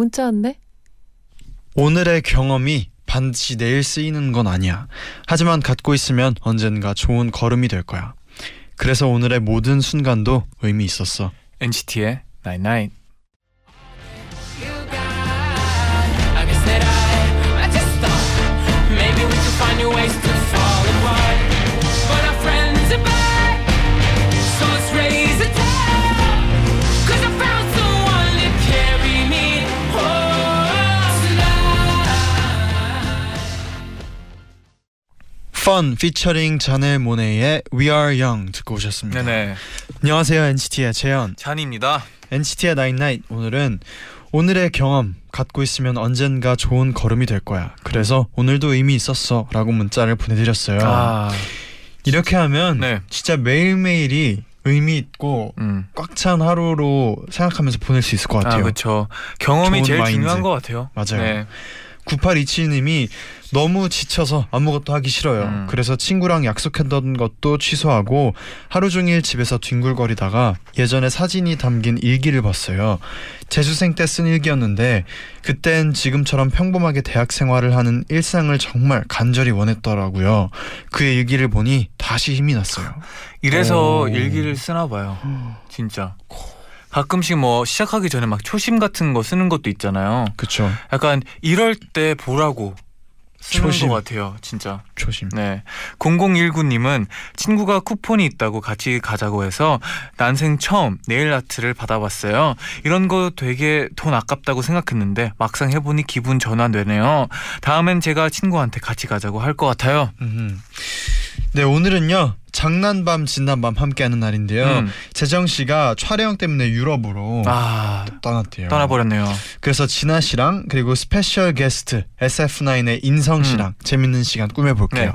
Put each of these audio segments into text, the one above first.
문자 왔네. 오늘의 경험이 반드시 내일 쓰이는 건 아니야. 하지만 갖고 있으면 언젠가 좋은 걸음이 될 거야. 그래서 오늘의 모든 순간도 의미 있었어. NCT의 Night Night. I Fun featuring 자넬 모네이의 We Are Young 듣고 오셨습니다. 네네. 안녕하세요 NCT의 재현. 잔입니다. NCT의 Night 오늘은 오늘의 경험 갖고 있으면 언젠가 좋은 걸음이 될 거야. 그래서 오늘도 의미 있었어라고 문자를 보내드렸어요. 아, 이렇게 하면 네. 진짜 매일 매일이 의미 있고 음. 꽉찬 하루로 생각하면서 보낼 수 있을 것 아, 같아요. 그렇죠. 경험이 제일 마인드. 중요한 것 같아요. 맞아요. 네. 9827님이 너무 지쳐서 아무것도 하기 싫어요. 음. 그래서 친구랑 약속했던 것도 취소하고 하루 종일 집에서 뒹굴거리다가 예전에 사진이 담긴 일기를 봤어요. 재수생 때 쓴 일기였는데 그땐 지금처럼 평범하게 대학 생활을 하는 일상을 정말 간절히 원했더라고요. 그 일기를 보니 다시 힘이 났어요. 이래서 오. 일기를 쓰나 봐요. 진짜. 가끔씩 뭐 시작하기 전에 막 초심 같은 거 쓰는 것도 있잖아요. 그쵸. 약간 이럴 때 보라고 쓰는 초심. 것 같아요. 진짜. 조심. 네. 0019님은 친구가 쿠폰이 있다고 같이 가자고 해서 난생 처음 네일 아트를 받아봤어요. 이런 거 되게 돈 아깝다고 생각했는데 막상 해보니 기분 전환되네요. 다음엔 제가 친구한테 같이 가자고 할 것 같아요. 음흠. 네 오늘은요 장난밤 진난밤 함께하는 날인데요. 음. 재정 씨가 촬영 때문에 유럽으로 아, 떠났대요. 떠나버렸네요. 그래서 진아 씨랑 그리고 special guest SF9의 인성 씨랑 재밌는 시간 꾸며볼게요.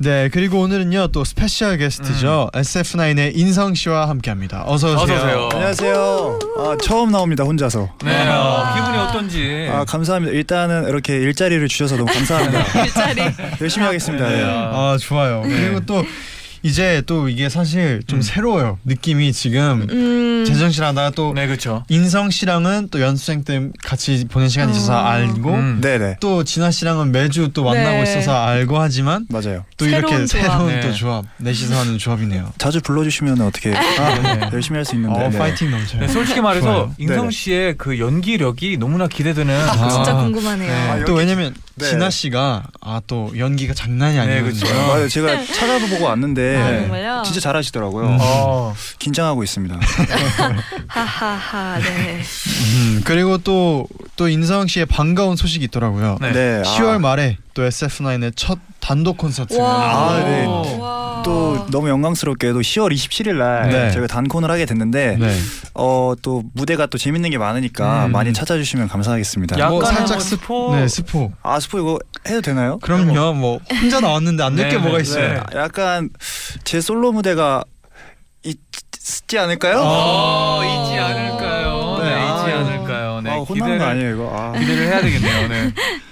네 그리고 오늘은요 또 special guest죠 SF9의 인성 씨와 함께합니다. 어서 오세요. 어서 오세요. 안녕하세요. 아, 처음 나옵니다 혼자서. 네, 어, 기분이 어떤지. 아 감사합니다. 일단은 이렇게 일자리를 주셔서 너무 감사합니다. 일자리. 열심히 하겠습니다. 네. 아 좋아요. 그리고 또 이제 또 이게 사실 좀 새로워요. 느낌이 지금 음. 재정 씨랑 나또 네, 그렇죠. 인성 씨랑은 또 연습생 때 같이 보낸 시간이 있어서 어. 알고 음. 네네 또 진아 씨랑은 매주 또 만나고 네. 있어서 알고 하지만 맞아요. 또 이렇게 새로운 조합. 새로운 네. 또 조합 넷이서 하는 조합이네요. 자주 불러주시면 어떻게 네. 열심히 할 수 있는데. 어 네. 파이팅 넘쳐요. 네, 솔직히 말해서 좋아요. 인성 네네. 씨의 그 연기력이 너무나 기대되는 아, 진짜 아. 궁금하네요. 네. 아, 또 왜냐면 네. 진아 씨가 아 또 연기가 장난이 네, 아니거든요. 그쵸. 맞아요. 제가 찾아보고 왔는데 아, 네. 정말요? 진짜 잘하시더라고요. 음. 어. 긴장하고 있습니다. 하하하. 네. 음, 그리고 또 또 인성 씨의 반가운 소식이 있더라고요. 네. 네. 10월 아, 말에 또 SF9의 첫 단독 콘서트가 와. 아, 네. 와. 또 너무 영광스럽게도 10월 27일 날 네. 저희가 단콘을 하게 됐는데 네. 어 또 무대가 또 재밌는 게 많으니까 음. 많이 찾아주시면 감사하겠습니다. 야. 뭐 살짝 뭐 스, 스포. 네 스포. 아 스포 이거 해도 되나요? 그럼요. 뭐 혼자 나왔는데 안 될게 네, 뭐가 네, 있어요. 네. 약간 제 솔로 무대가 있지 않을까요? 어, 있지 않을까요? 네, 네, 있지 아, 않을까요? 네, 아, 혼나는 기대를 거 아니에요 이거? 아. 기대를 해야 되겠네요. 네.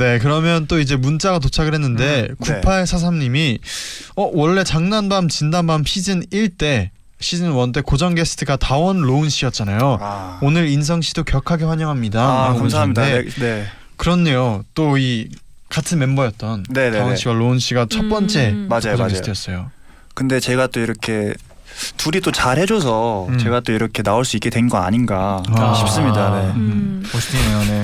네, 그러면 또 이제 문자가 도착을 했는데 음, 네. 9843님이 어 원래 장난밤 진단밤 시즌 1 때 시즌 1 때 고정 게스트가 다원 로운 씨였잖아요. 아, 오늘 인성 씨도 격하게 환영합니다. 아 감사합니다. 네, 네. 그렇네요. 또 이 같은 멤버였던 네, 네, 다원 네. 씨와 로운 씨가 첫 번째 음. 맞아요, 고정 맞아요. 게스트였어요. 근데 제가 또 이렇게 둘이 또 잘 해줘서 음. 제가 또 이렇게 나올 수 있게 된 거 아닌가 아. 싶습니다. 네. 음. 멋있네요, 네.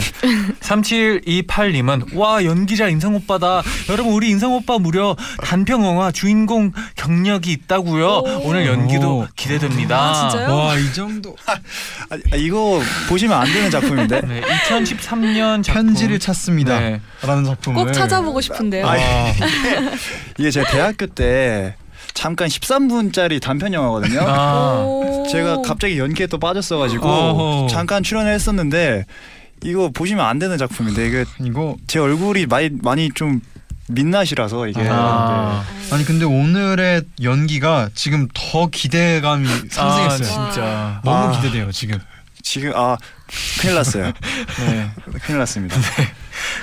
3728님은 와 연기자 인성 오빠다. 여러분 우리 인성 오빠 무려 단편 영화 주인공 경력이 있다고요. 오. 오늘 연기도 오. 기대됩니다. 아, 진짜요? 와 이 정도 아, 이거 보시면 안 되는 작품인데. 네, 2013년 작품. 편지를 찾습니다. 네. 라는 작품을 꼭 찾아보고 싶은데요. 아, 이게 제가 대학교 때 잠깐 13분짜리 단편 영화거든요. 아, 오. 제가 갑자기 연기에 또 빠졌어가지고 어허. 잠깐 출연을 했었는데 이거 보시면 안 되는 작품인데 이게 이거 제 얼굴이 많이 많이 좀 민낯이라서 이게 아. 아니 근데 오늘의 연기가 지금 더 기대감이 아, 상승했어요. 진짜. 너무 아. 기대돼요 지금. 지금 아 큰일 났어요. 네. 큰일 났습니다.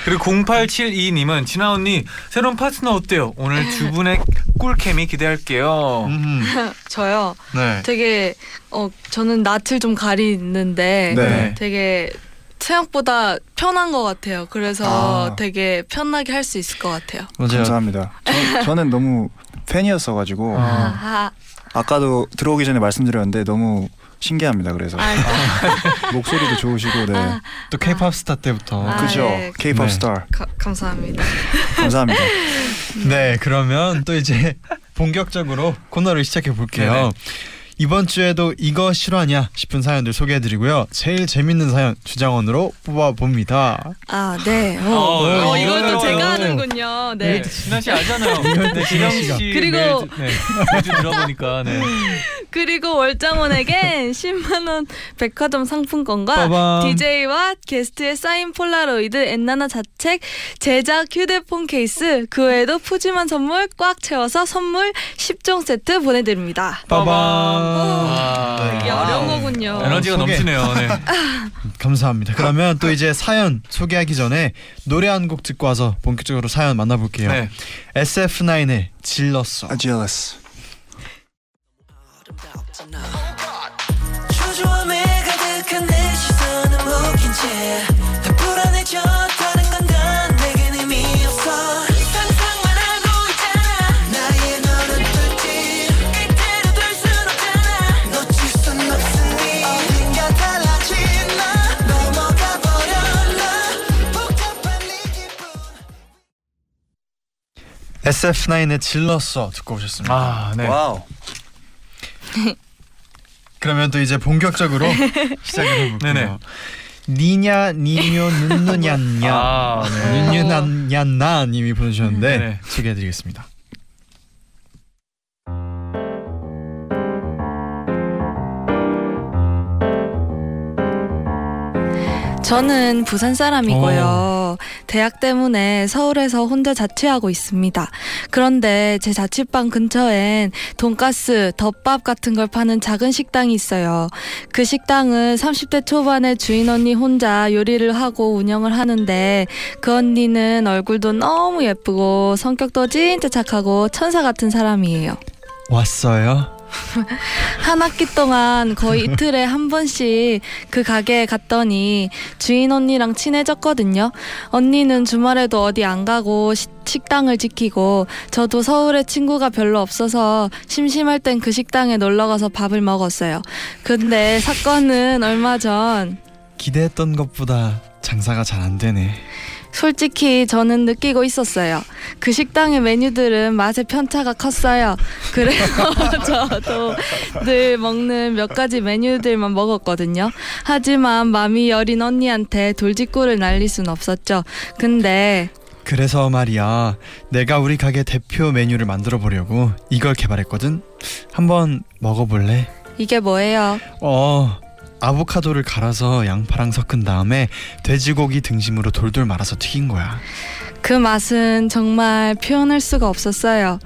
그리고 0872님은 진아 언니 새로운 파트너 어때요? 오늘 두 분의 꿀케미 기대할게요. 음, 저요. 네. 되게 어 저는 낯을 좀 가리는데 네. 되게 생각보다 편한 것 같아요. 그래서 아. 되게 편하게 할 수 있을 것 같아요. 맞아요. 감사합니다. 저, 저는 너무 팬이었어가지고 아. 아까도 들어오기 전에 말씀드렸는데 너무 신기합니다. 그래서 아, 목소리도 좋으시고 네. 아, 또 K-팝 스타 때부터. 아, 그죠? 네. K-pop 네. 스타 가, 감사합니다. 감사합니다. 네, 그러면 또 이제 본격적으로 코너를 시작해 볼게요. 네네. 이번 주에도 이거 실화냐 싶은 사연들 소개해드리고요. 제일 재밌는 사연 주장원으로 뽑아봅니다. 아, 네. 어, 어, 어, 이걸 또 제가 하는군요. 네. 네, 진아 씨 알잖아요. 네, 진아. 씨 그리고- 매일, 네, 매주 들어보니까 네. 그리고 월장원에겐 10만 원 백화점 상품권과 빠밤. DJ와 게스트의 사인 폴라로이드 엔나나 자체 제작 휴대폰 케이스 그 외에도 푸짐한 선물 꽉 채워서 선물 10종 세트 보내드립니다. 빠밤. 아, 이게 어려운 거군요. 에너지가 소개. 넘치네요. 네. 감사합니다. 그러면 또 이제 사연 소개하기 전에 노래 한 곡 듣고 와서 본격적으로 사연 만나볼게요. 네. SF9의 질렀어. 아, jealous. 초조 SF9의 질렀어 듣고 오셨습니다. 아, 네. 와우. 그러면 또 이제 본격적으로 시작을 해볼게요. 네네. 니냐 니뇨 눈누냐냐 아, 네. 눈누냐냐 님이 보내주셨는데. 소개해드리겠습니다. 저는 부산 사람이고요. 대학 때문에 서울에서 혼자 자취하고 있습니다. 그런데 제 자취방 근처엔 돈가스, 덮밥 같은 걸 파는 작은 식당이 있어요. 그 식당은 30대 초반의 주인 언니 혼자 요리를 하고 운영을 하는데 그 언니는 얼굴도 너무 예쁘고 성격도 진짜 착하고 천사 같은 사람이에요. 왔어요. 한 학기 동안 거의 이틀에 한 번씩 그 가게에 갔더니 주인 언니랑 친해졌거든요. 언니는 주말에도 어디 안 가고 시- 식당을 지키고 저도 서울에 친구가 별로 없어서 심심할 땐 그 식당에 놀러 가서 밥을 먹었어요. 근데 사건은 얼마 전 기대했던 것보다 장사가 잘 안 되네. 솔직히 저는 느끼고 있었어요. 그 식당의 메뉴들은 맛의 편차가 컸어요. 그래서 저도 늘 먹는 몇 가지 메뉴들만 먹었거든요. 하지만 마음이 여린 언니한테 돌직구를 날릴 순 없었죠. 근데 그래서 말이야, 내가 우리 가게 대표 메뉴를 만들어 보려고 이걸 개발했거든. 한번 먹어볼래? 이게 뭐예요? 어, 아보카도를 갈아서 양파랑 섞은 다음에 돼지고기 등심으로 돌돌 말아서 튀긴 거야. 그 맛은 정말 표현할 수가 없었어요.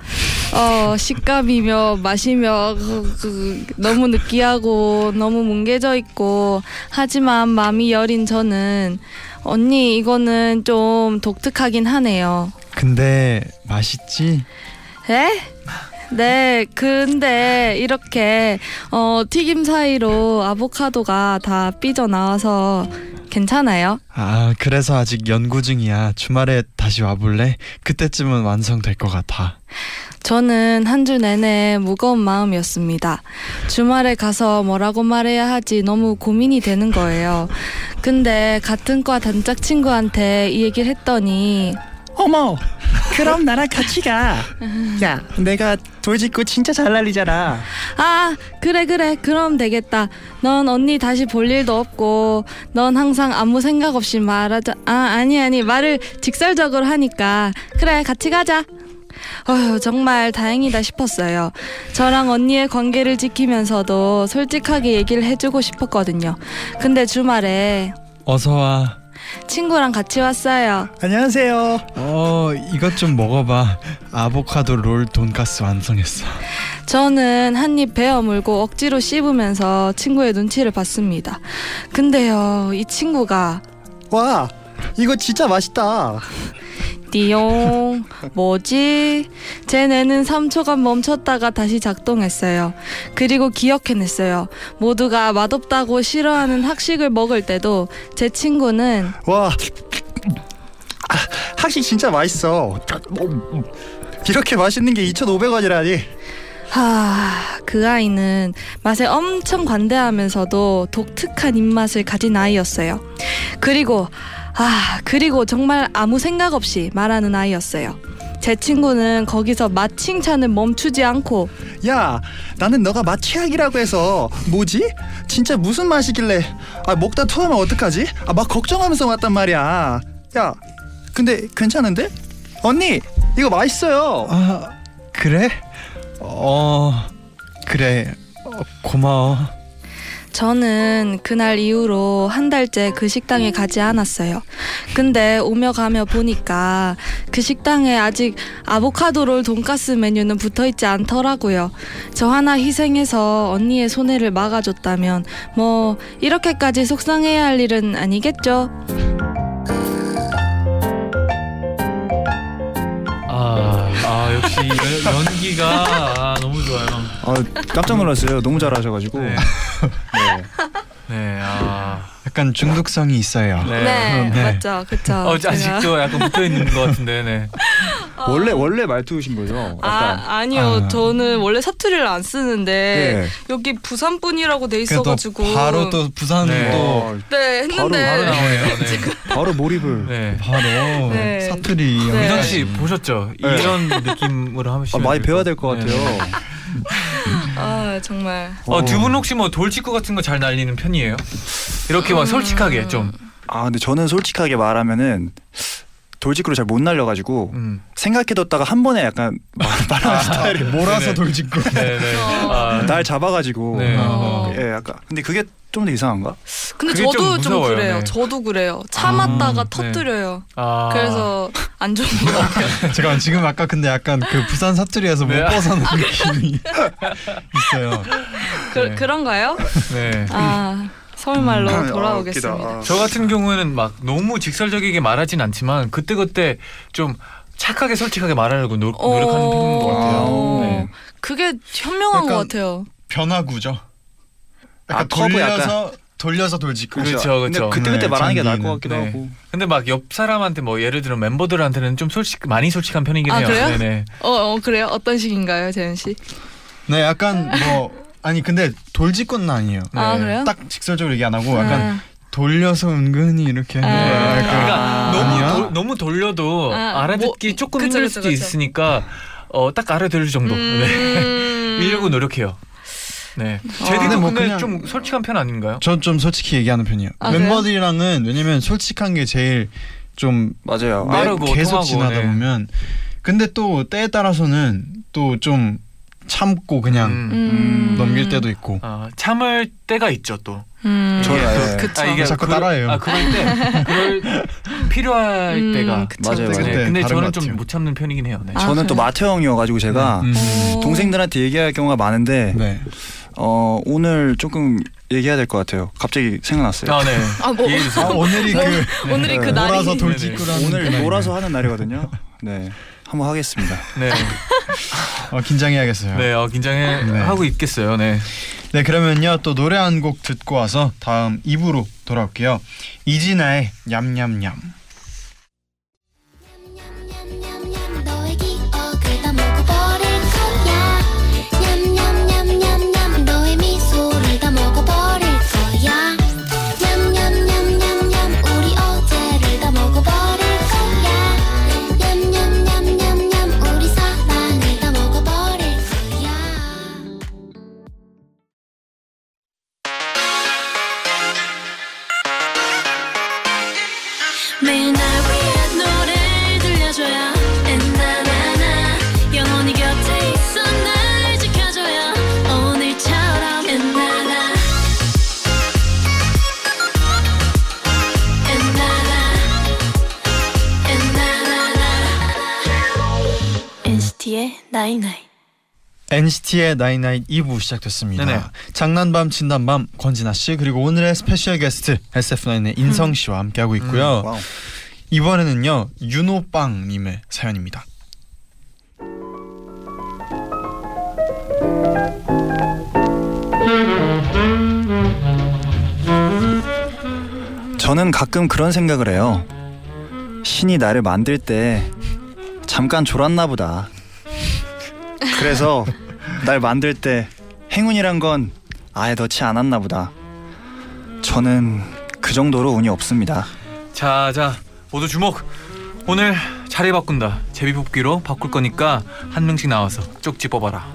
어, 식감이며 맛이며 그, 그, 너무 느끼하고 너무 뭉개져 있고 하지만 마음이 여린 저는 언니 이거는 좀 독특하긴 하네요. 근데 맛있지? 에? 네, 근데 이렇게 어, 튀김 사이로 아보카도가 다 삐져 나와서 괜찮아요? 아, 그래서 아직 연구 중이야. 주말에 다시 와볼래? 그때쯤은 완성될 것 같아. 저는 한 주 내내 무거운 마음이었습니다. 주말에 가서 뭐라고 말해야 하지 너무 고민이 되는 거예요. 근데 같은 과 단짝 친구한테 이 얘기를 했더니 어머, 그럼 나랑 같이 가. 야, 내가 돌직구 진짜 잘 날리잖아. 아 그래 그래 그럼 되겠다. 넌 언니 다시 볼 일도 없고 넌 항상 아무 생각 없이 말하자. 아 아니 아니 말을 직설적으로 하니까 그래 같이 가자. 어휴 정말 다행이다 싶었어요. 저랑 언니의 관계를 지키면서도 솔직하게 얘기를 해주고 싶었거든요. 근데 주말에 어서 와. 친구랑 같이 왔어요. 안녕하세요. 어 이것 좀 먹어봐. 아보카도 롤 돈가스 완성했어. 저는 한 입 베어 물고 억지로 씹으면서 친구의 눈치를 봤습니다. 근데요, 이 친구가 와, 이거 진짜 맛있다. 띠용 뭐지? 제 뇌는 3초간 멈췄다가 다시 작동했어요. 그리고 기억해냈어요. 모두가 맛없다고 싫어하는 학식을 먹을 때도 제 친구는 와, 아, 학식 진짜 맛있어. 이렇게 맛있는 게 2,500원이라니. 하, 그 아이는 맛에 엄청 관대하면서도 독특한 입맛을 가진 아이였어요. 그리고, 아, 그리고 정말 아무 생각 없이 말하는 아이였어요. 제 친구는 거기서 맛 칭찬을 멈추지 않고, 야, 나는 너가 맛 최악이라고 해서 뭐지? 진짜 무슨 맛이길래? 아, 먹다 토하면 어떡하지? 아, 막 걱정하면서 왔단 말이야. 야, 근데 괜찮은데? 언니, 이거 맛있어요. 아 그래? 어 그래 어, 고마워. 저는 그날 이후로 한 달째 그 식당에 가지 않았어요. 근데 오며 가며 보니까 그 식당에 아직 아보카도 롤 돈가스 메뉴는 붙어 있지 않더라고요. 저 하나 희생해서 언니의 손해를 막아줬다면 뭐 이렇게까지 속상해야 할 일은 아니겠죠. 아, 아 역시 연, 연기가 좋아요. 아, 깜짝 놀랐어요. 너무 잘하셔가지고. 네. 네. 네, 아, 약간 중독성이 있어요. 네. 네. 맞죠, 그렇죠. 어, 아직도 약간 붙어 있는 것 같은데, 네. 원래 원래 말투신 거죠? 약간. 아 아니요 아. 저는 원래 사투리를 안 쓰는데 네. 여기 부산 분이라고 돼 있어가지고 바로 또 부산 네. 또 어, 네 바로 했는데 바로 나오네요. 네. 바로 몰입을. 네. 바로 네. 사투리. 네. 미정 씨 보셨죠? 네. 이런 느낌으로 하면 아, 많이 배워야 될 것 같아요. 아 정말 어, 두 분 혹시 뭐 돌직구 같은 거 잘 날리는 편이에요? 이렇게 막 솔직하게 좀. 아, 근데 저는 솔직하게 말하면은 돌직구를 잘 못 날려가지고 음. 생각해뒀다가 한 번에 약간 말- 말하는 스타일이 몰아서 네네. 돌직구. 네, 네. 아, 날 잡아가지고. 네. 어. 예, 약간. 근데 그게 좀 더 이상한가? 근데 그게 저도 좀 좀, 무서워요, 그래요 네. 저도 그래요 참았다가 아, 네. 터뜨려요 아. 그래서 안 좋은 것 같아요 잠깐 지금 아까 근데 약간 그 부산 사투리에서 못 네. 벗어난 느낌이 있어요. 그, 네. 그런가요? 네. 아 서울말로 아, 돌아오겠습니다 웃기다. 저 같은 경우에는 막 너무 직설적이게 말하진 않지만 그때 그때 좀 착하게 솔직하게 말하려고 노, 노력하는 편인 것 같아요. 어, 네. 그게 현명한 약간- 것 같아요 변화구죠. 아, 약간 커브 돌려서 돌려서 돌직구. 그렇죠, 근데 그렇죠. 그때 그때 네, 말하는 게 나을 것. 같기도 네. 하고. 근데 막 옆 사람한테 뭐 예를 들어 멤버들한테는 좀 솔직 많이 솔직한 편이긴 아, 해요. 그래요? 네네. 어, 어 그래요? 어떤 식인가요 재현 씨? 네, 약간 뭐 아니 근데 돌직구는 아니에요. 아 네. 그래요? 딱 직설적으로 얘기 안 하고 약간 아, 돌려서 은근히 이렇게 하는 아. 거야. 그러니까 아. 너무? 도, 너무 돌려도 아, 알아듣기 뭐, 조금 그쵸, 힘들 그쵸, 수도 그쵸. 있으니까 어, 딱 알아들을 정도. 네. 음... 이려고 노력해요. 네. 제디도 근데 근데, 뭐 그냥- 좀 솔직한 편 아닌가요? 저좀 솔직히 얘기하는 편이에요. 아, 그래요? 멤버들이랑은 왜냐면 솔직한 게 제일 좀 맞아요. 네. 아, 빠르고 계속 통하고, 지나다 네. 보면 근데 또 때에 따라서는 또 좀 참고 그냥 음. 음... 넘길 때도 있고. 아, 참을 때가 있죠 또. 음... 저는 이게 예. 그쵸. 아, 자꾸 그럴- 따라해요. 아, 그럴 때 그럴 필요할 음, 때가 그쵸, 맞아요, 그쵸. 맞아요. 네, 근데 다른 저는 것 좀 같아요. 못 참는 편이긴 해요. 네. 아, 저는 또 그래요? 마태형이어가지고 제가 음. 어. 동생들한테 얘기할 경우가 많은데 네. 어 오늘 조금 얘기해야 될 것 같아요. 갑자기 생각났어요. 아, 네. 아, 뭐- 이해해 아, 주세요. 오늘이 그 오늘이 그 네. 날이 몰아서 돌직구를 하는 오늘 그날이네요. 몰아서 하는 날이거든요. 네, 한번 하겠습니다. 네. 어, 긴장해야겠어요. 네, 어, 긴장해 네. 하고 있겠어요. 네. 네 그러면요 또 노래 한 곡 듣고 와서 다음 2부로 돌아올게요. 이진아의 냠냠냠. NCT의 나인나인 2부 시작됐습니다. 네네. 장난밤 진담밤 권진아 씨 그리고 오늘의 스페셜 게스트 SF9의 인성 씨와 함께하고 있고요. 와우. 이번에는요 윤호빵 님의 사연입니다. 저는 가끔 그런 생각을 해요. 신이 나를 만들 때 잠깐 졸았나 보다. 그래서 날 만들 때 행운이란 건 아예 넣지 않았나 보다. 저는 그 정도로 운이 없습니다. 자, 자, 모두 주목. 오늘 자리 바꾼다. 제비 뽑기로 바꿀 거니까 한 명씩 나와서 쪽지 뽑아라.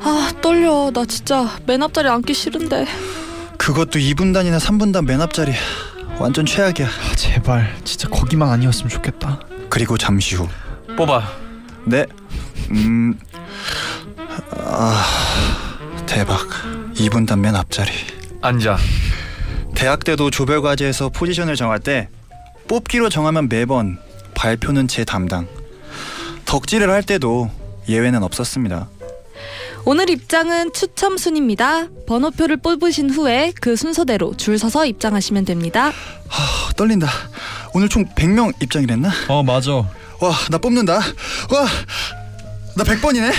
아 떨려. 나 진짜 맨 앞자리 앉기 싫은데. 그것도 2분단이나 3분단 맨 앞자리 완전 최악이야. 아, 제발 진짜 거기만 아니었으면 좋겠다. 그리고 잠시 후 뽑아. 네. 음. 아. 대박. 2분단 맨 앞자리. 앉아. 대학 때도 조별 과제에서 포지션을 정할 때 뽑기로 정하면 매번 발표는 제 담당. 덕질을 할 때도 예외는 없었습니다. 오늘 입장은 추첨 순입니다. 번호표를 뽑으신 후에 그 순서대로 줄 서서 입장하시면 됩니다. 아, 떨린다. 오늘 총 100명 입장이랬나? 어 맞아. 와, 나 뽑는다. 와, 나 100번이네.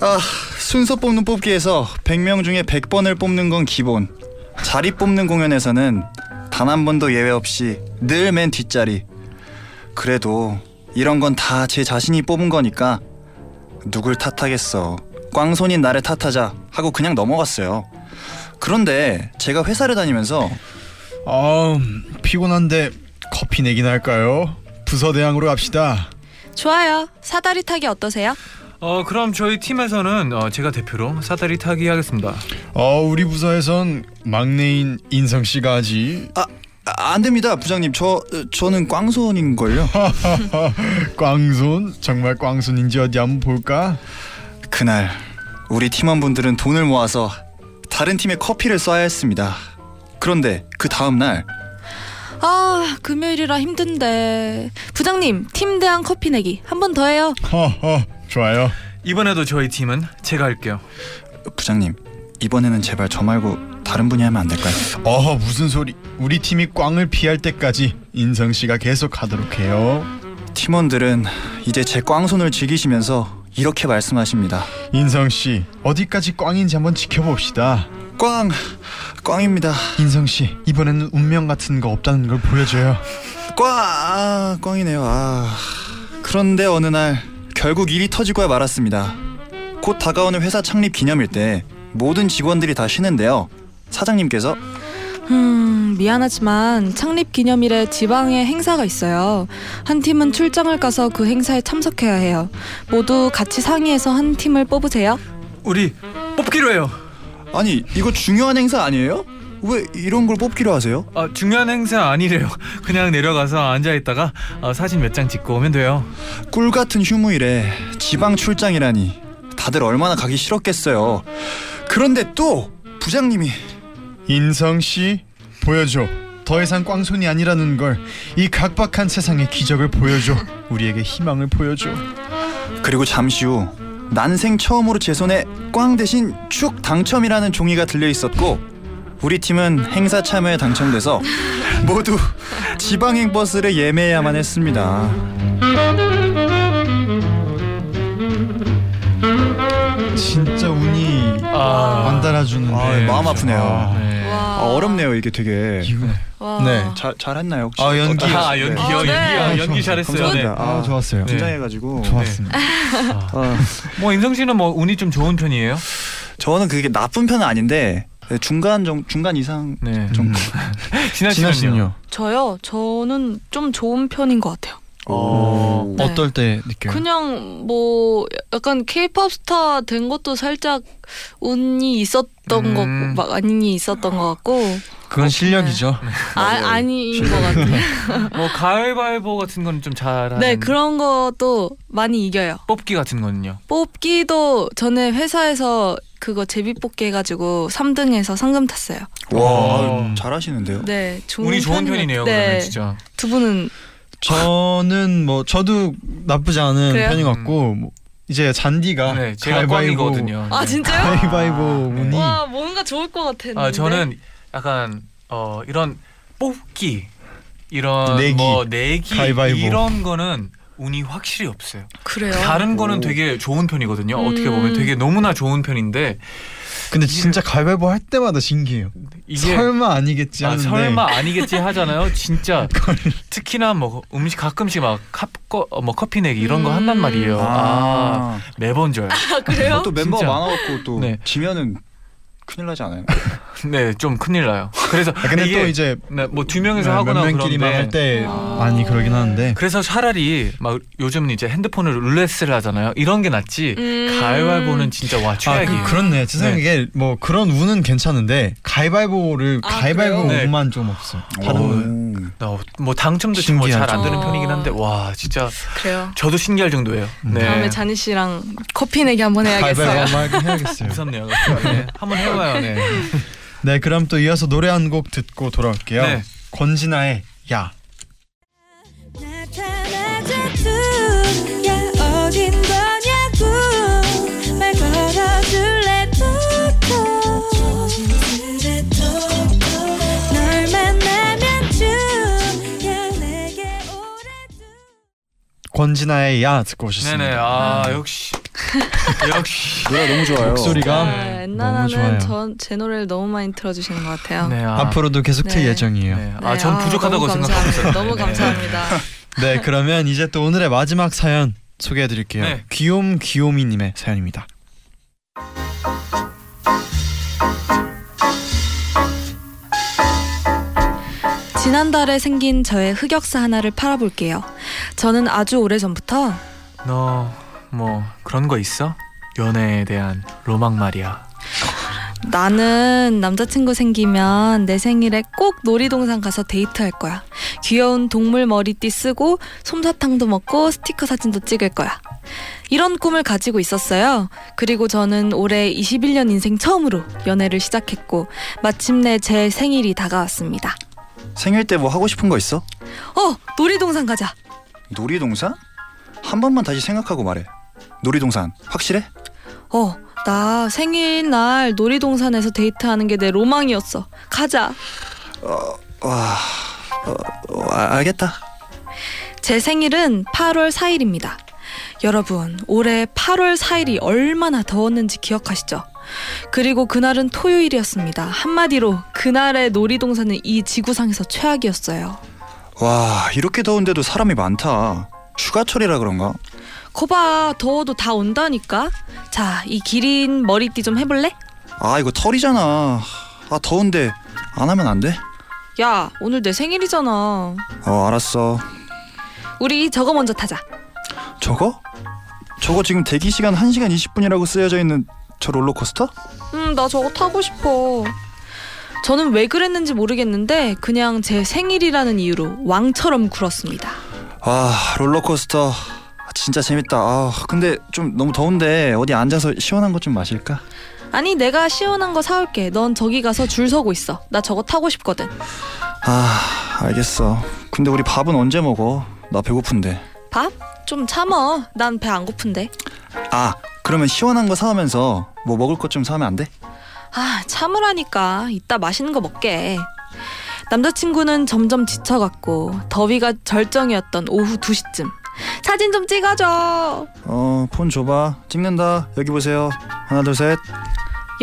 아, 순서 뽑는 뽑기에서 100명 중에 100번을 뽑는 건 기본. 자리 뽑는 공연에서는 단 한 번도 예외 없이 늘 맨 뒷자리. 그래도 이런 건 다 제 자신이 뽑은 거니까 누굴 탓하겠어. 꽝손인 나를 탓하자 하고 그냥 넘어갔어요. 그런데 제가 회사를 다니면서 아 피곤한데 커피 내기나 할까요? 부서 대항으로 갑시다. 좋아요. 사다리 타기 어떠세요? 어, 그럼 저희 팀에서는 어, 제가 대표로 사다리 타기 하겠습니다. 어 우리 부서에선 막내인 인성 씨가 하지. 아, 아, 안 됩니다, 부장님. 저 저는 꽝손인 걸요. 꽝손 정말 꽝손인지 어디 한번 볼까? 그날 우리 팀원분들은 돈을 모아서 다른 팀에 커피를 쏴야 했습니다. 그런데 그 다음 날 아 금요일이라 힘든데. 부장님 팀 대항 커피 내기 한 번 더 해요. 허허 좋아요. 이번에도 저희 팀은 제가 할게요. 부장님 이번에는 제발 저 말고 다른 분이 하면 안 될까요? 어 무슨 소리? 우리 팀이 꽝을 피할 때까지 인성 씨가 계속 하도록 해요. 팀원들은 이제 제 꽝손을 즐기시면서 이렇게 말씀하십니다. 인성 씨 어디까지 꽝인지 한번 지켜봅시다. 꽝 꽝입니다. 인성 씨 이번에는 운명 같은 거 없다는 걸 보여줘요. 꽝 아, 꽝이네요. 아 그런데 어느 날 결국 일이 터지고야 말았습니다. 곧 다가오는 회사 창립 기념일 때 모든 직원들이 다 쉬는데요. 사장님께서 음, 미안하지만 창립 기념일에 지방에 행사가 있어요. 한 팀은 출장을 가서 그 행사에 참석해야 해요. 모두 같이 상의해서 한 팀을 뽑으세요. 우리 뽑기로 해요. 아니 이거 중요한 행사 아니에요? 왜 이런 걸 뽑기로 하세요? 아, 중요한 행사 아니래요. 그냥 내려가서 앉아 있다가 어, 사진 몇 장 찍고 오면 돼요. 꿀 같은 휴무일에 지방 출장이라니 다들 얼마나 가기 싫었겠어요. 그런데 또 부장님이 인성 씨 보여줘. 더 이상 꽝손이 아니라는 걸 이 각박한 세상의 기적을 보여줘. 우리에게 희망을 보여줘. 그리고 잠시 후 난생 처음으로 제 손에 꽝 대신 축 당첨이라는 종이가 들려 있었고 우리 팀은 행사 참여에 당첨돼서 모두 지방행 버스를 예매해야만 했습니다. 진짜 운이 아. 안 달아주는데 아, 마음 아프네요. 아, 네. 와. 아, 어렵네요 이게 되게. 네. 잘 잘했나요 혹시? 아, 연기. 어떠- 아, 연기요. 아, 네. 연기요. 아, 연기. 잘했어요. 네. 감사합니다. 아 좋았어요. 네. 긴장해가지고. 좋았습니다. 아, 뭐 인성 씨는 뭐 운이 좀 좋은 편이에요? 저는 그게 나쁜 편은 아닌데 중간 정 중간 이상 네. 좀. 음. 진아 진아 씨는요? 저요. 저는 좀 좋은 편인 것 같아요. 어. 네. 어떨 때 느껴요? 그냥 뭐 약간 케이팝 스타 된 것도 살짝 운이 있었던 음. 거고 막 아니 있었던 것 같고 그건 실력이죠. 아 아닌 것 같아요. 뭐 가위바위보 같은 건 좀 잘하는 네 그런 것도 많이 이겨요. 뽑기 같은 거는요? 뽑기도 전에 회사에서 그거 제비뽑기 해가지고 3등해서 상금 탔어요. 와 잘하시는데요. 네, 좋은 운이 좋은 편이네. 편이네요. 네, 그러면 진짜. 두 분은 저는 뭐 저도 나쁘지 않은 그래요? 편인 것 같고 뭐 이제 잔디가 네, 제가 가위바위보 꽝이거든요. 아 네. 진짜요? 가위바위보 운이 와 뭔가 좋을 것 같았는데. 아 저는 약간 어 이런 뽑기 이런 내기, 뭐 내기 가위바위보. 이런 거는 운이 확실히 없어요. 그래요. 다른 거는 오. 되게 좋은 편이거든요. 어떻게 음. 보면 되게 너무나 좋은 편인데 근데 진짜 가위바위보 할 때마다 신기해요. 이게 설마 아니겠지 아, 하는데 설마 아니겠지 하잖아요. 진짜 특히나 뭐 음식 가끔씩 막 컵, 어, 뭐 커피 내기 이런 거 음. 한단 말이에요. 아, 매번 져요. 아 그래요? 또 진짜. 많아갖고 또 네. 지면은 큰일 나지 않아요? 네, 좀 큰일 나요. 그래서 아, 근데 이게 또 이제 네, 뭐두 명이서 몇 하거나 명끼리만 그런데 할때 아. 많이 그러긴 하는데 그래서 차라리 막 요즘 이제 핸드폰으로 룰렛을 하잖아요. 이런 게 낫지. 음. 가위바위보는 진짜 와아 최악이에요. 그, 그렇네 제 생각에 뭐 그런 운은 괜찮은데 가위바위보를 아, 가위바위보 그래요? 운만 좀 없어 다른 운 오. 어, 뭐 당첨도 잘안 신기하죠. 되는 어. 편이긴 한데 와 진짜 그래요. 저도 신기할 정도예요. 음. 네. 다음에 자니 씨랑 커피 내기 한번 해야겠어요. 가위바위보 한번 해야겠어요 무섭네요. 네. 한번 해봐요. 네. 네 그럼 또 이어서 노래 한 곡 듣고 돌아올게요. 네. 권진아의 야. 권진아의 야 듣고 오셨습니다. 네네. 아 역시 역시. 노래 너무 좋아요. 목소리가 네. 너무 엔나나는 좋아요. 전제 노래를 너무 많이 틀어주시는 것 같아요. 네. 아, 앞으로도 계속 틀 네. 예정이에요 네. 네, 아, 전 부족하다고 너무 생각하고. 있어요. 너무 네. 감사합니다. 네 그러면 이제 또 오늘의 마지막 사연 소개해드릴게요 네. 귀욤 귀요미님의 사연입니다 지난달에 생긴 저의 흑역사 하나를 팔아볼게요. 저는 아주 오래 전부터 너 뭐 그런 거 있어? 연애에 대한 로망 말이야. 나는 남자친구 생기면 내 생일에 꼭 놀이동산 가서 데이트할 거야. 귀여운 동물 머리띠 쓰고 솜사탕도 먹고 스티커 사진도 찍을 거야. 이런 꿈을 가지고 있었어요. 그리고 저는 올해 21년 인생 처음으로 연애를 시작했고 마침내 제 생일이 다가왔습니다. 생일 때 뭐 하고 싶은 거 있어? 어, 놀이동산 가자. 놀이동산? 한 번만 다시 생각하고 말해. 놀이동산 확실해? 어, 나 생일날 놀이동산에서 데이트하는 게 내 로망이었어. 가자. 와, 어, 어, 아, 알겠다. 제 생일은 8월 4일입니다. 여러분, 올해 8월 4일이 얼마나 더웠는지 기억하시죠? 그리고 그날은 토요일이었습니다. 한마디로 그날의 놀이동산은 이 지구상에서 최악이었어요. 와, 이렇게 더운데도 사람이 많다. 휴가철이라 그런가? 거봐, 더워도 다 온다니까. 자, 이 기린 머리띠 좀 해볼래? 아, 이거 털이잖아. 아, 더운데 안 하면 안 돼? 야, 오늘 내 생일이잖아. 어, 알았어. 우리 저거 먼저 타자. 저거? 저거 지금 대기 시간 1시간 20분이라고 쓰여져 있는 저 롤러코스터? 음, 나 저거 타고 싶어. 저는 왜 그랬는지 모르겠는데 그냥 제 생일이라는 이유로 왕처럼 굴었습니다. 아, 롤러코스터. 아, 진짜 재밌다. 아, 근데 좀 너무 더운데 어디 앉아서 시원한 것 좀 마실까? 아니 내가 시원한 거 사올게. 넌 저기 가서 줄 서고 있어. 나 저거 타고 싶거든. 아, 알겠어. 근데 우리 밥은 언제 먹어? 나 배고픈데. 밥? 좀 참어. 난 배 안 고픈데. 아, 그러면 시원한 거 사오면서 뭐 먹을 것 좀 사면 안 돼? 아 참으라니까. 이따 맛있는 거 먹게. 남자친구는 점점 지쳐갔고 더위가 절정이었던 오후 2시쯤 사진 좀 찍어줘. 어, 폰 줘봐. 찍는다. 여기 보세요. 하나, 둘, 셋.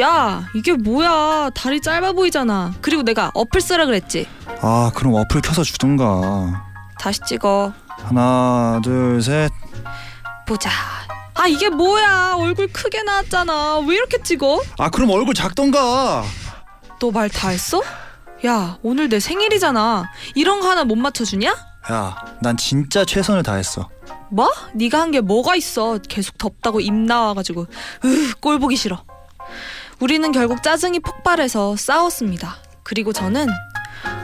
야 이게 뭐야 다리 짧아 보이잖아. 그리고 내가 어플 쓰라 그랬지. 아, 그럼 어플 켜서 주던가. 다시 찍어. 하나, 둘, 셋. 보자. 아 이게 뭐야 얼굴 크게 나왔잖아. 왜 이렇게 찍어? 아, 그럼 얼굴 작던가. 너 말 다 했어? 야 오늘 내 생일이잖아. 이런 거 하나 못 맞춰주냐? 야, 난 진짜 최선을 다했어. 뭐? 네가 한 게 뭐가 있어? 계속 덥다고 입 나와가지고 으 꼴 보기 싫어. 우리는 결국 짜증이 폭발해서 싸웠습니다. 그리고 저는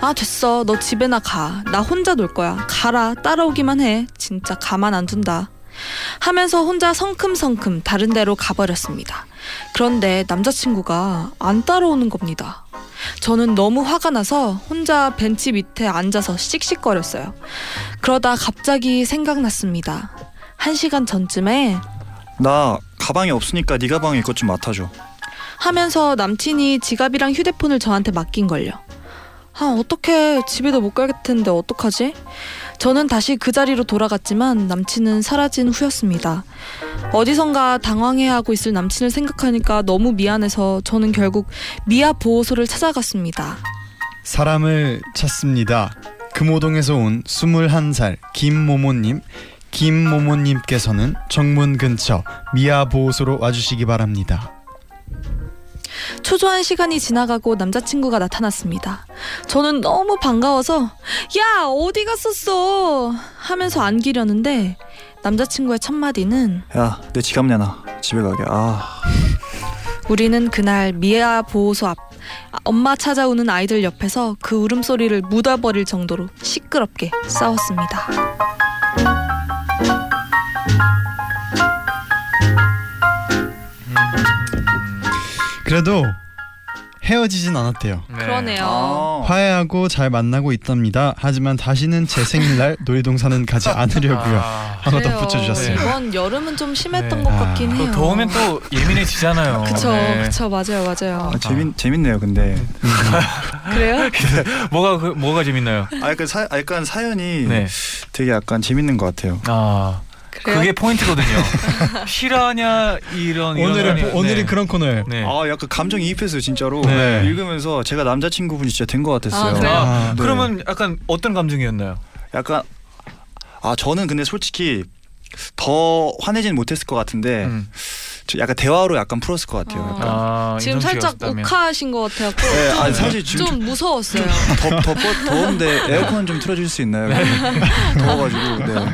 아 됐어 너 집에나 가. 나 혼자 놀 거야. 가라 따라오기만 해. 진짜 가만 안 둔다. 하면서 혼자 성큼성큼 다른 데로 가버렸습니다. 그런데 남자친구가 안 따라오는 겁니다. 저는 너무 화가 나서 혼자 벤치 밑에 앉아서 씩씩거렸어요. 그러다 갑자기 생각났습니다. 한 시간 전쯤에 나 가방이 없으니까 네 가방에 이것 좀 맡아줘. 하면서 남친이 지갑이랑 휴대폰을 저한테 맡긴 걸요. 아, 어떡해. 집에도 못 가겠는데 어떡하지? 저는 다시 그 자리로 돌아갔지만 남친은 사라진 후였습니다. 어디선가 당황해하고 있을 남친을 생각하니까 너무 미안해서 저는 결국 미아 보호소를 찾아갔습니다. 사람을 찾습니다. 금호동에서 온 21살 김모모님. 김모모님께서는 정문 근처 미아 보호소로 와주시기 바랍니다. 초조한 시간이 지나가고 남자친구가 나타났습니다. 저는 너무 반가워서 야 어디 갔었어 하면서 안기려는데 남자친구의 첫마디는 야, 내 지갑 내놔. 집에 가게. 아, 우리는 그날 미아 보호소 앞 아, 엄마 찾아오는 아이들 옆에서 그 울음소리를 묻어버릴 정도로 시끄럽게 싸웠습니다. 그래도 헤어지진 않았대요. 네. 그러네요. 아. 화해하고 잘 만나고 있답니다. 하지만 다시는 제 생일날 놀이동산은 가지 않으려고요. 아, 하나 더 그래요. 붙여주셨어요. 이번 여름은 좀 심했던 네. 것 아, 같긴 또 해요. 더우면 또 예민해지잖아요. 그쵸 네. 그쵸 맞아요 맞아요. 아, 재밌 재밌네요. 근데 그래요? 뭐가 그, 뭐가 재밌나요? 아, 약간 사 약간 사연이 네. 되게 약간 재밌는 것 같아요. 아 그래요? 그게 포인트거든요. 실화냐 이런 이런 오늘은 거냐. 오늘이 네. 그런 코너예요. 네. 아, 약간 감정 이입했어요, 진짜로. 네. 읽으면서 제가 남자친구분이 진짜 된 것 같았어요. 아, 그래요? 아, 네. 그러면 약간 어떤 감정이었나요? 약간 아 저는 근데 솔직히 더 화내진 못했을 것 같은데 음. 저 약간 대화로 약간 풀었을 것 같아요. 어. 약간. 아, 지금 인성 살짝. 욱하신 것 같아갖고 네, 좀, 아니, 사실 지금 좀 무서웠어요. 더, 더, 더, 더운데 에어컨 좀 틀어줄 수 있나요? 더워가지고 네.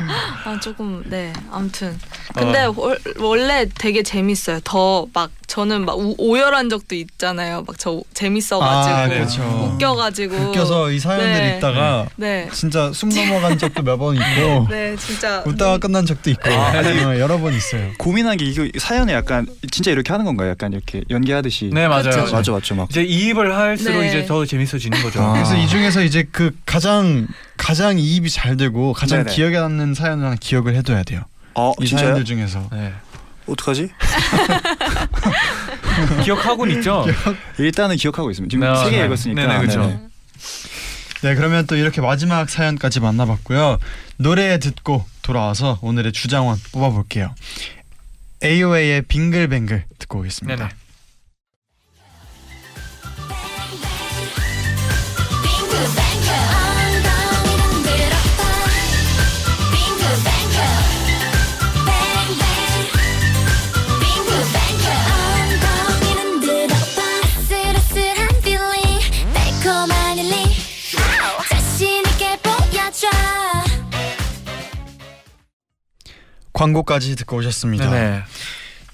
아 조금 네 아무튼 근데 어. 월, 원래 되게 재밌어요. 더 막 저는 막 우- 오열한 적도 있잖아요. 막 저 재밌어가지고 아, 네. 그렇죠. 웃겨가지고 웃겨서 이 사연들 네. 읽다가 네. 진짜 숨 넘어간 적도 몇 번 있고 네 진짜 웃다가 끝난 적도 있고 어, 여러 번 있어요. 고민한 게 이거 사연에 약간 진짜 이렇게 하는 건가요? 약간 이렇게 연기하듯이. 네 맞아요. 그쵸. 맞아요. 맞죠, 맞죠, 막. 이제 이입을 할수록 네. 이제 더 재밌어지는 거죠. 아. 그래서 이 중에서 이제 그 가장 가장 이입이 잘 되고 가장 네네. 기억에 남는 사연을 하나 기억을 해둬야 돼요. 어, 이 진짜요? 사연들 중에서 네. 어떡하지? 기억하고는 있죠. 일단은 기억하고 있습니다. 지금 네, 세개 네. 읽었으니까. 네네. 네네. 네 그러면 또 이렇게 마지막 사연까지 만나봤고요. 노래 듣고 돌아와서 오늘의 주장원 뽑아볼게요. AOA의 빙글뱅글 듣고 오겠습니다. 네네. 광고까지 듣고 오셨습니다. 네네.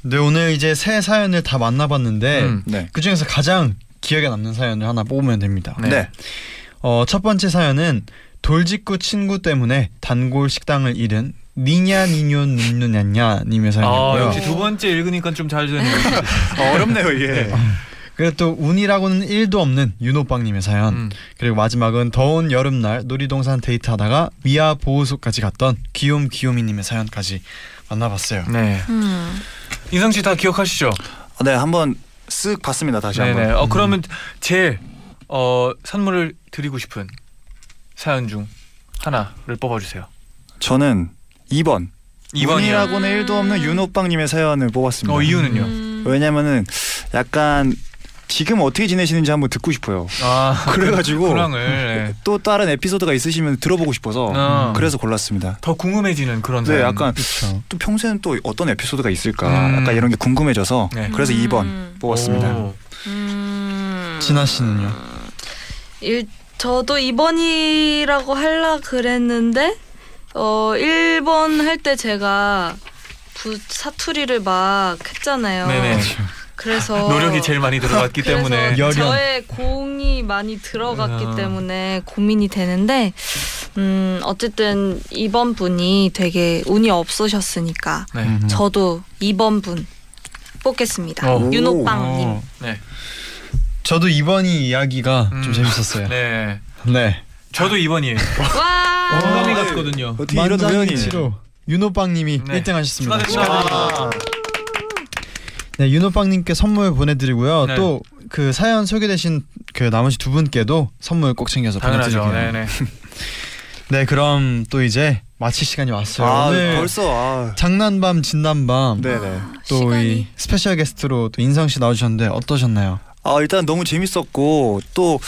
네 오늘 이제 새 사연을 다 만나봤는데 음. 네. 그 중에서 가장 기억에 남는 사연을 하나 뽑으면 됩니다. 네. 네. 어, 첫 번째 사연은 돌직구 친구 때문에 단골 식당을 잃은 니냐 니뇨 눈누냐냐 님의 아 사연이고요. 역시 두 번째 읽으니까 좀 잘 되네요. 어, 어렵네요, 이게. 그리고 또 운이라고는 1도 없는 윤호빵님의 사연. 음. 그리고 마지막은 더운 여름날 놀이동산 데이트하다가 미아 보호소까지 갔던 귀욤 귀요미님의 사연까지 만나봤어요. 네. 음. 인성 씨다 기억하시죠? 네, 한번 쓱 봤습니다. 다시 네네. 한번. 어 그러면 제일 어 선물을 드리고 싶은 사연 중 하나를 뽑아주세요. 저는 2번. 2번이요. 운이라고는 1도 없는 윤호빵님의 사연을 뽑았습니다. 어 이유는요? 음. 왜냐면은 약간 지금 어떻게 지내시는지 한번 듣고 싶어요. 아 그래가지고 근황을 네. 또 다른 에피소드가 있으시면 들어보고 싶어서 어. 그래서 골랐습니다. 더 궁금해지는 그런 네, 사연. 약간 그렇죠. 또 평소에는 또 어떤 에피소드가 있을까 음. 약간 이런 게 궁금해져서 네. 그래서 음. 2번 뽑았습니다. 오. 음. 진아 씨는요? 일, 저도 2번이라고 할라 그랬는데 어 1번 할 때 제가 부, 사투리를 막 했잖아요. 네네. 그래서 노력이 제일 많이 들어갔기 때문에 열- 저의 공이 많이 들어갔기 아. 때문에 고민이 되는데 음 어쨌든 2번 분이 되게 운이 없으셨으니까 네. 음. 저도 2번 분 뽑겠습니다. 어. 윤호빵님. 어, 네. 저도 이번이 이야기가 음. 좀 재밌었어요. 네. 네. 저도 2번이에요. 와. 동감이 어, 갔거든요. 어떻게 이런 우연이 만장일치로 윤호빵님이 네. 1등 하셨습니다. 축하드립니다. 와. 네, 윤호빵님께 선물 보내드리고요. 네. 또그 사연 소개되신 그 나머지 두 분께도 선물 꼭 챙겨서 당연하죠. 보내드릴게요. 네네. 네, 그럼 또 이제 마칠 시간이 왔어요. 아 오늘 벌써 아. 장난밤 진담밤 네네. 또이 시간이. 스페셜 게스트로 또 인성 씨 나오셨는데 어떠셨나요? 아 일단 너무 재밌었고 또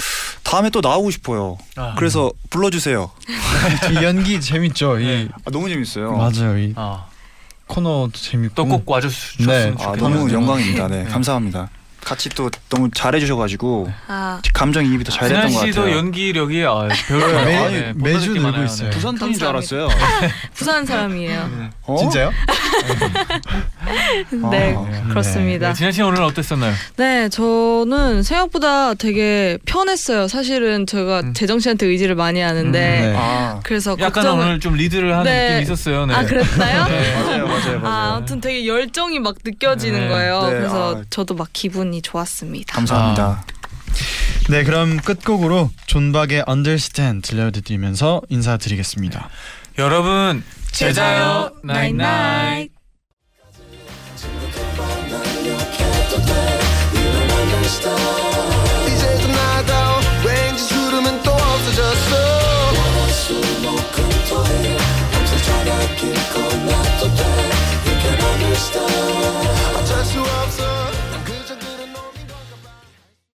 다음에 또 나오고 싶어요. 아. 그래서 불러주세요. 이 연기 재밌죠. 네. 이 아, 너무 재밌어요. 맞아요. 이 아, 코너도 재밌고 또 꼭 와주셨으면 네. 아. 너무 영광입니다. 네, 네. 감사합니다. 같이 또 너무 잘해주셔가지고 아, 감정이입이 더잘 진한 됐던 것 씨도 같아요. 연기력이 아, 배울 매- 아, 매주 뻗어질 게 늘고 많아요. 있어요. 네. 부산 분인 줄 알았어요. 부산 사람이에요. 어? 진짜요? 네, 아, 그렇습니다. 네, 진한 씨 오늘 어땠었나요? 네, 저는 생각보다 되게 편했어요. 사실은 제가 음. 재정 씨한테 의지를 많이 하는데 네. 아 그래서 약간 걱정을 오늘 좀 리드를 하는 네. 느낌이 있었어요. 네. 아 그랬나요? 네. 맞아요, 맞아요, 맞아요. 아, 아무튼 되게 열정이 막 느껴지는 네. 거예요. 네, 그래서 아. 저도 막 기분 기분이 좋았습니다. 감사합니다. 아. 네, 그럼 끝곡으로 존박의 Understand 들려드리면서 인사드리겠습니다. 네. 여러분 제자요 나이나이. Stop.